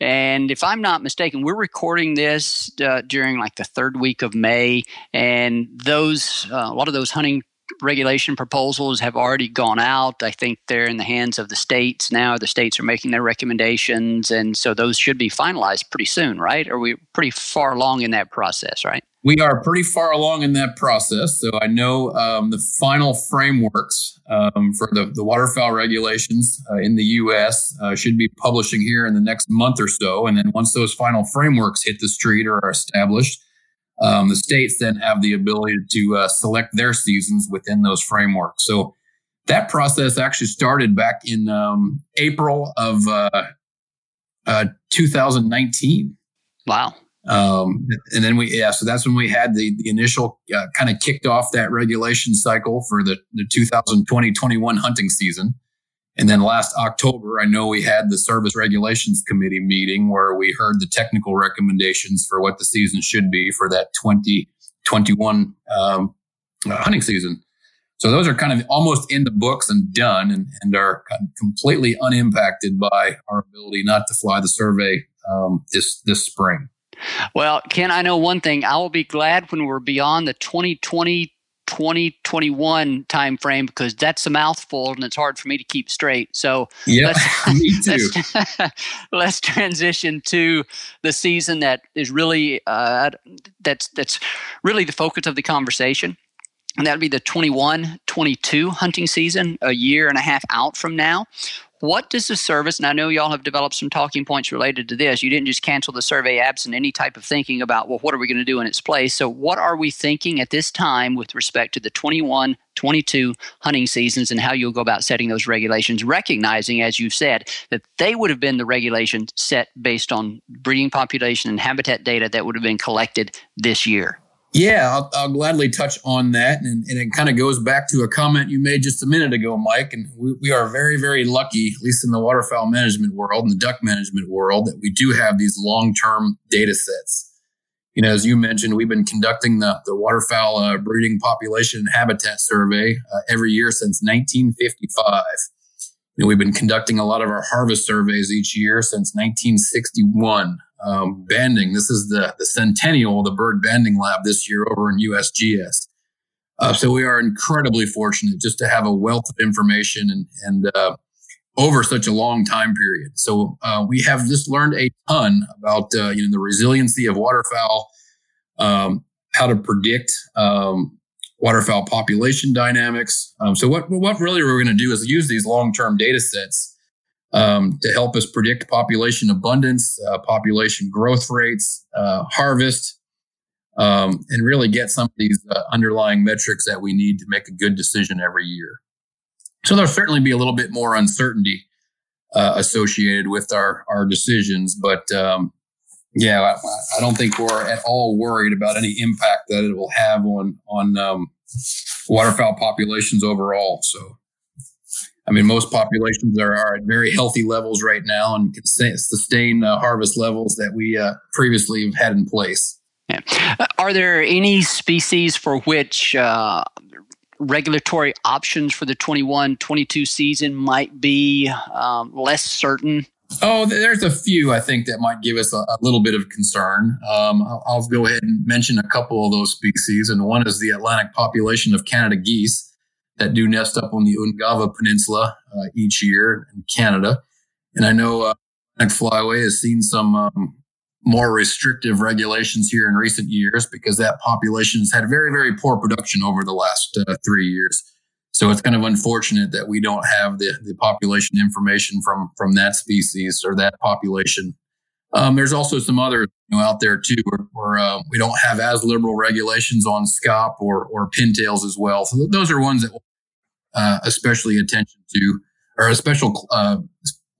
And if I'm not mistaken, we're recording this uh, during like the third week of May, and those uh, a lot of those hunting regulation proposals have already gone out. I think they're in the hands of the states now. The states are making their recommendations, and so those should be finalized pretty soon, right? Are we pretty far along in that process, right? We are pretty far along in that process. So I know um, the final frameworks um, for the, the waterfowl regulations uh, in the U.S. Uh, should be publishing here in the next month or so. And then once those final frameworks hit the street or are established, um, the states then have the ability to uh, select their seasons within those frameworks. So that process actually started back in um, April of uh, uh, 2019. Wow. Um, and then we, yeah, so that's when we had the, the initial uh, kind of kicked off that regulation cycle for the, the 2020 21 hunting season. And then last October, I know we had the Service Regulations Committee meeting where we heard the technical recommendations for what the season should be for that 2021 um, uh, hunting season. So those are kind of almost in the books and done and, and are completely unimpacted by our ability not to fly the survey um, this this spring. Well, Ken, I know one thing. I will be glad when we're beyond the 2020 2021 time frame because that's a mouthful and it's hard for me to keep straight. So yeah, me too. Let's, let's, transition to the season that is really uh, that's that's really the focus of the conversation. And that would be the 21 22 hunting season, a year and a half out from now. What does the service, and I know y'all have developed some talking points related to this. You didn't just cancel the survey absent any type of thinking about, well, what are we going to do in its place? So, what are we thinking at this time with respect to the 21 22 hunting seasons and how you'll go about setting those regulations, recognizing, as you've said, that they would have been the regulations set based on breeding population and habitat data that would have been collected this year? Yeah, I'll, I'll, gladly touch on that. And, and it kind of goes back to a comment you made just a minute ago, Mike. And we, we, are very, very lucky, at least in the waterfowl management world and the duck management world, that we do have these long term data sets. You know, as you mentioned, we've been conducting the, the waterfowl uh, breeding population and habitat survey uh, every year since 1955. You know, we've been conducting a lot of our harvest surveys each year since 1961 um, banding. This is the, the centennial of the bird banding lab this year over in USGS. Uh, so we are incredibly fortunate just to have a wealth of information and, and uh, over such a long time period. So uh, we have just learned a ton about uh, you know the resiliency of waterfowl, um, how to predict um, waterfowl population dynamics. Um, so what what really we're going to do is use these long term data sets um, to help us predict population abundance, uh, population growth rates, uh, harvest, um, and really get some of these uh, underlying metrics that we need to make a good decision every year. So there'll certainly be a little bit more uncertainty uh, associated with our our decisions, but um, yeah, I, I, don't think we're at all worried about any impact that it will have on on um, waterfowl populations overall. So I mean, most populations are, are at very healthy levels right now and can sustain uh, harvest levels that we uh, previously have had in place. Yeah. Uh, are there any species for which uh, regulatory options for the 21 22 season might be um, less certain? Oh, there's a few I think that might give us a, a little bit of concern. Um, I'll, I'll, go ahead and mention a couple of those species, and one is the Atlantic population of Canada geese that do nest up on the Ungava Peninsula uh, each year in Canada. And I know uh, Flyway has seen some um, more restrictive regulations here in recent years because that population has had very, very poor production over the last uh, three years. So it's kind of unfortunate that we don't have the, the population information from from that species or that population. Um, there's also some other you know, out there too where, where uh, we don't have as liberal regulations on scaup or or pintails as well. So th- those are ones that uh, especially attention to, or a special uh,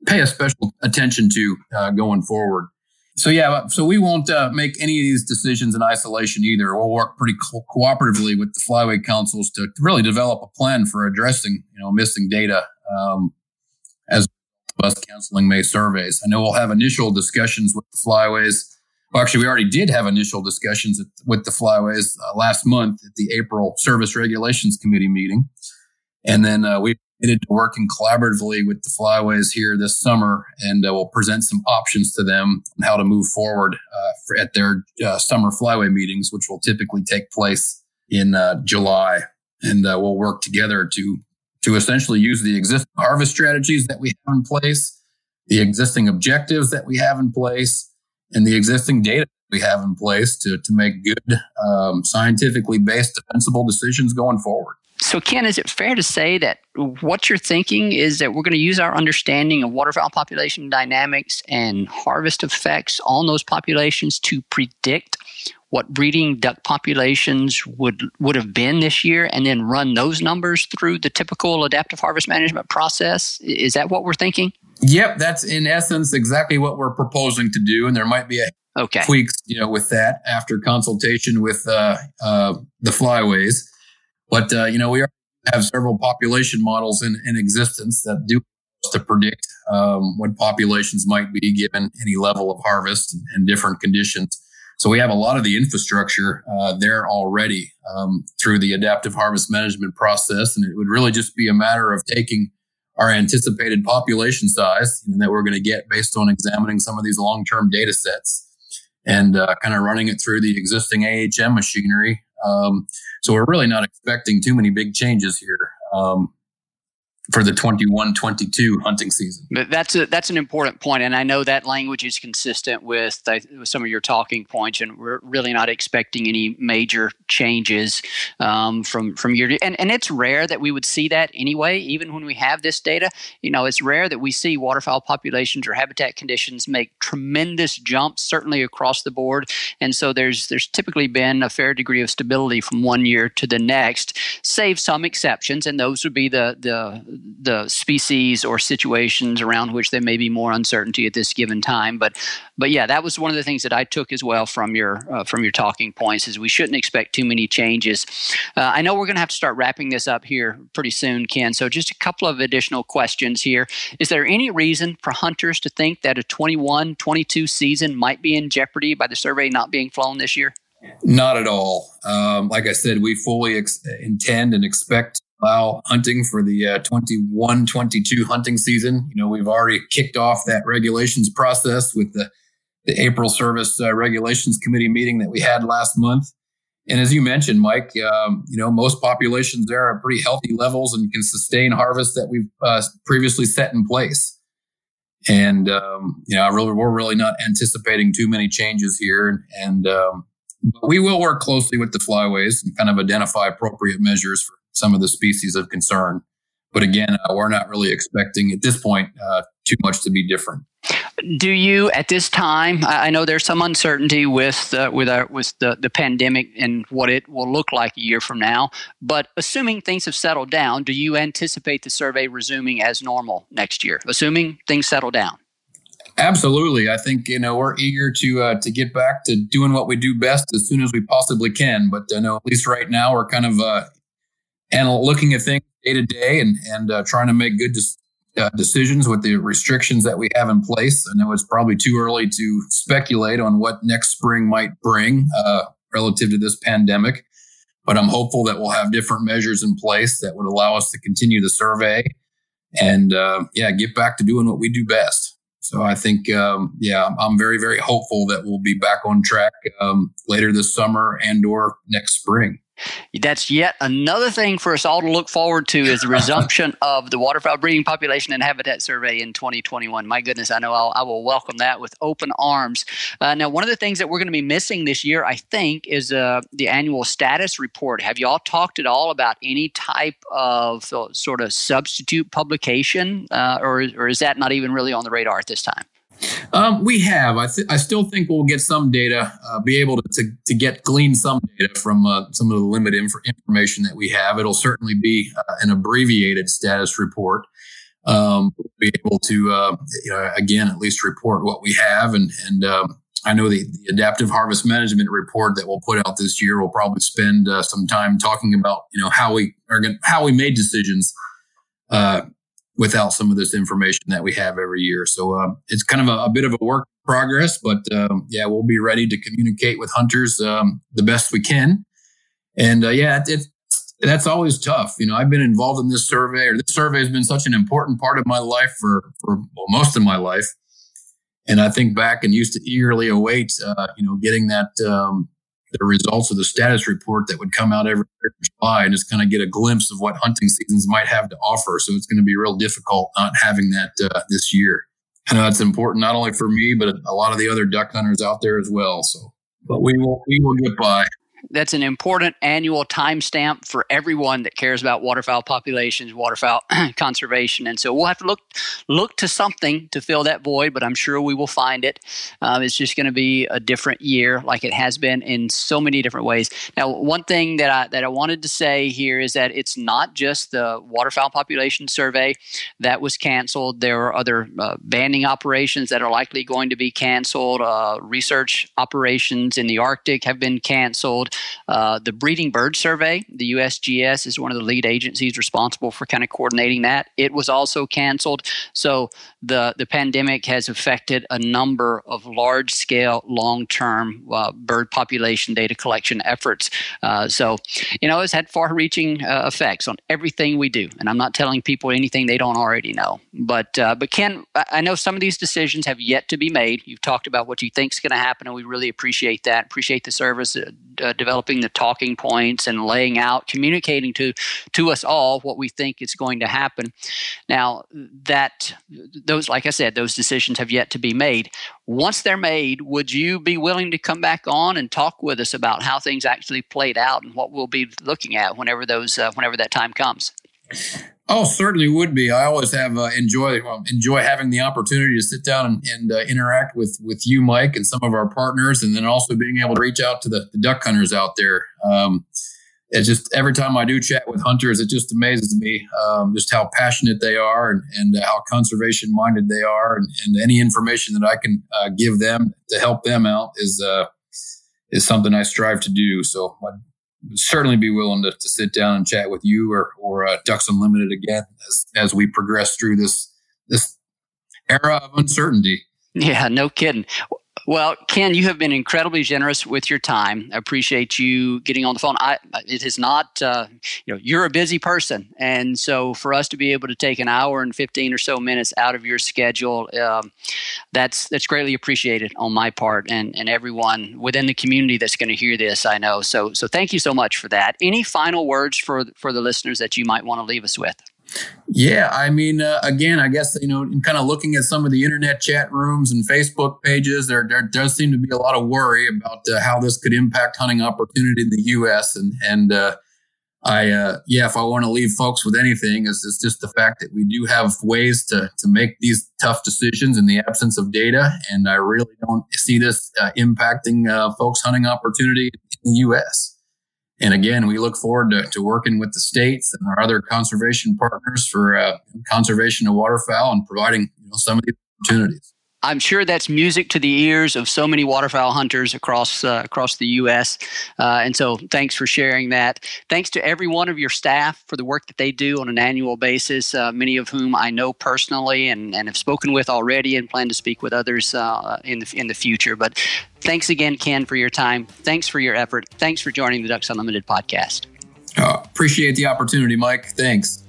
pay a special attention to uh, going forward. So yeah, so we won't uh, make any of these decisions in isolation either. We'll work pretty co- cooperatively with the flyway councils to, really develop a plan for addressing you know missing data um, as us canceling May surveys. I know we'll have initial discussions with the flyways. Well, actually, we already did have initial discussions with the flyways uh, last month at the April Service Regulations Committee meeting. And then uh, we committed to working collaboratively with the flyways here this summer, and uh, we'll present some options to them on how to move forward uh, for, at their uh, summer flyway meetings, which will typically take place in uh, July. And uh, we'll work together to to essentially use the existing harvest strategies that we have in place, the existing objectives that we have in place, and the existing data we have in place to to make good, um, scientifically based, defensible decisions going forward. So, Ken, is it fair to say that what you're thinking is that we're going to use our understanding of waterfowl population dynamics and harvest effects on those populations to predict what breeding duck populations would would have been this year, and then run those numbers through the typical adaptive harvest management process? Is that what we're thinking? Yep, that's in essence exactly what we're proposing to do, and there might be a okay. tweaks, you know, with that after consultation with uh, uh, the flyways. But uh, you know, we have several population models in, in existence that do to predict um, what populations might be given any level of harvest and, and, different conditions. So we have a lot of the infrastructure uh, there already um, through the adaptive harvest management process, and it would really just be a matter of taking our anticipated population size that we're going to get based on examining some of these long-term data sets and uh, kind of running it through the existing AHM machinery. Um, so we're really not expecting too many big changes here. Um, for the 21-22 hunting season. That's a, that's an important point, and I know that language is consistent with, uh, with some of your talking points, and we're really not expecting any major changes um, from from year to and and it's rare that we would see that anyway. Even when we have this data, you know, it's rare that we see waterfowl populations or habitat conditions make tremendous jumps, certainly across the board. And so there's there's typically been a fair degree of stability from one year to the next, save some exceptions, and those would be the the the species or situations around which there may be more uncertainty at this given time. But but yeah, that was one of the things that I took as well from your uh, from your talking points is we shouldn't expect too many changes. Uh, I know we're going to have to start wrapping this up here pretty soon, Ken. So just a couple of additional questions here. Is there any reason for hunters to think that a 21-22 season might be in jeopardy by the survey not being flown this year? Not at all. Um, like I said, we fully ex- intend and expect allow hunting for the uh, 21 22 hunting season. You know, we've already kicked off that regulations process with the, the April Service uh, Regulations Committee meeting that we had last month. And as you mentioned, Mike, um, you know, most populations there are pretty healthy levels and can sustain harvests that we've uh, previously set in place. And, um, you know, really, we're really not anticipating too many changes here. And, and um, we will work closely with the flyways and kind of identify appropriate measures for some of the species of concern. But again, uh, we're not really expecting at this point uh, too much to be different. Do you, at this time, I know there's some uncertainty with uh, with our, with the, the pandemic and what it will look like a year from now. But assuming things have settled down, do you anticipate the survey resuming as normal next year? Assuming things settle down. Absolutely, I think you know we're eager to uh, to get back to doing what we do best as soon as we possibly can. But I know at least right now we're kind of uh, and looking at things day to day and and uh, trying to make good uh, decisions with the restrictions that we have in place. I know it's probably too early to speculate on what next spring might bring uh, relative to this pandemic, but I'm hopeful that we'll have different measures in place that would allow us to continue the survey and uh, yeah, get back to doing what we do best. So I think, um, yeah, I'm very, very hopeful that we'll be back on track um, later this summer and or next spring. That's yet another thing for us all to look forward to is the resumption of the waterfowl breeding population and habitat survey in 2021. My goodness, I know I'll, I will welcome that with open arms. Uh, now, one of the things that we're going to be missing this year, I think, is uh, the annual status report. Have you all talked at all about any type of uh, sort of substitute publication, uh, or, or is that not even really on the radar at this time? Um, we have. I, th- I still think we'll get some data, uh, be able to, to, to, get glean some data from uh, some of the limited inf- information that we have. It'll certainly be uh, an abbreviated status report. Um, be able to, uh, you know, again, at least report what we have. And, and um, I know the, the, adaptive harvest management report that we'll put out this year will probably spend uh, some time talking about, you know, how we are going how we made decisions uh, without some of this information that we have every year. So uh, it's kind of a, a, bit of a work progress, but um, yeah, we'll be ready to communicate with hunters um, the best we can. And uh, yeah, it, it, that's always tough. You know, I've been involved in this survey, or this survey has been such an important part of my life for for well, most of my life. And I think back and used to eagerly await, uh, you know, getting that um, the results of the status report that would come out every July and just kind of get a glimpse of what hunting seasons might have to offer. So it's going to be real difficult not having that uh, this year. I know it's important not only for me, but a lot of the other duck hunters out there as well. So, but we will we will get by that's an important annual timestamp for everyone that cares about waterfowl populations, waterfowl conservation, and so we'll have to look look to something to fill that void. But I'm sure we will find it. Um, it's just going to be a different year, like it has been in so many different ways. Now, one thing that I that I wanted to say here is that it's not just the waterfowl population survey that was canceled. There are other uh, banding operations that are likely going to be canceled. Uh, research operations in the Arctic have been canceled. Uh, the Breeding Bird Survey, the USGS, is one of the lead agencies responsible for kind of coordinating that. It was also canceled. So the, the pandemic has affected a number of large scale, long term uh, bird population data collection efforts. Uh, so, you know, it's had far reaching uh, effects on everything we do. And I'm not telling people anything they don't already know. But, uh, but Ken, I know some of these decisions have yet to be made. You've talked about what you think is going to happen, and we really appreciate that. Appreciate the service, uh, developing the talking points and laying out, communicating to to us all what we think is going to happen. Now, that those, like I said, those decisions have yet to be made. Once they're made, would you be willing to come back on and talk with us about how things actually played out and what we'll be looking at whenever those uh, whenever that time comes? Oh, certainly would be. I always have uh, enjoy well, enjoy having the opportunity to sit down and, and uh, interact with with you, Mike, and some of our partners, and then also being able to reach out to the, the duck hunters out there. Um, it's just every time I do chat with hunters, it just amazes me um, just how passionate they are and, and how conservation minded they are, and, and, any information that I can uh, give them to help them out is uh, is something I strive to do. So I'd certainly be willing to, to sit down and chat with you or or uh, Ducks Unlimited again as as we progress through this this era of uncertainty. Yeah, no kidding. Well, Ken, you have been incredibly generous with your time. I appreciate you getting on the phone. I, it is not, uh, you know, you're a busy person, and so for us to be able to take an hour and fifteen or so minutes out of your schedule, um, that's that's greatly appreciated on my part and and everyone within the community that's going to hear this. I know. So so thank you so much for that. Any final words for for the listeners that you might want to leave us with? Yeah, I mean, uh, again, I guess you know, in kind of looking at some of the internet chat rooms and Facebook pages, there there does seem to be a lot of worry about uh, how this could impact hunting opportunity in the U.S. and and uh, I uh, yeah, if I want to leave folks with anything, is is just the fact that we do have ways to to make these tough decisions in the absence of data, and I really don't see this uh, impacting uh, folks hunting opportunity in the U.S. And again, we look forward to, to working with the states and our other conservation partners for uh, conservation of waterfowl and providing you know, some of these opportunities. I'm sure that's music to the ears of so many waterfowl hunters across uh, across the U.S. Uh, and so, thanks for sharing that. Thanks to every one of your staff for the work that they do on an annual basis. Uh, many of whom I know personally and, and have spoken with already, and plan to speak with others uh, in the in the future. But thanks again, Ken, for your time. Thanks for your effort. Thanks for joining the Ducks Unlimited podcast. Uh, appreciate the opportunity, Mike. Thanks.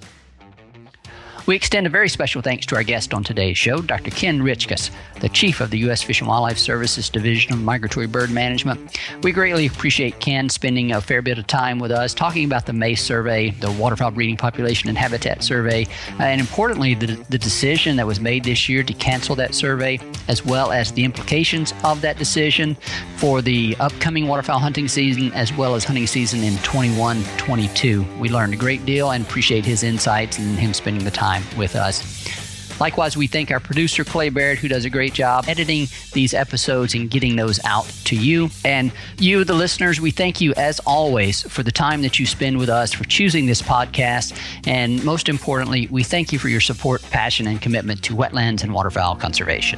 We extend a very special thanks to our guest on today's show, Dr. Ken Richkus, the Chief of the U.S. Fish and Wildlife Services Division of Migratory Bird Management. We greatly appreciate Ken spending a fair bit of time with us talking about the MACE survey, the Waterfowl Breeding Population and Habitat Survey, uh, and importantly, the, the decision that was made this year to cancel that survey, as well as the implications of that decision for the upcoming waterfowl hunting season, as well as hunting season in 21 22. We learned a great deal and appreciate his insights and him spending the time time with us. Likewise, we thank our producer, Clay Barrett, who does a great job editing these episodes and getting those out to you. And you, the listeners, we thank you as always for the time that you spend with us, for choosing this podcast. And most importantly, we thank you for your support, passion, and commitment to wetlands and waterfowl conservation.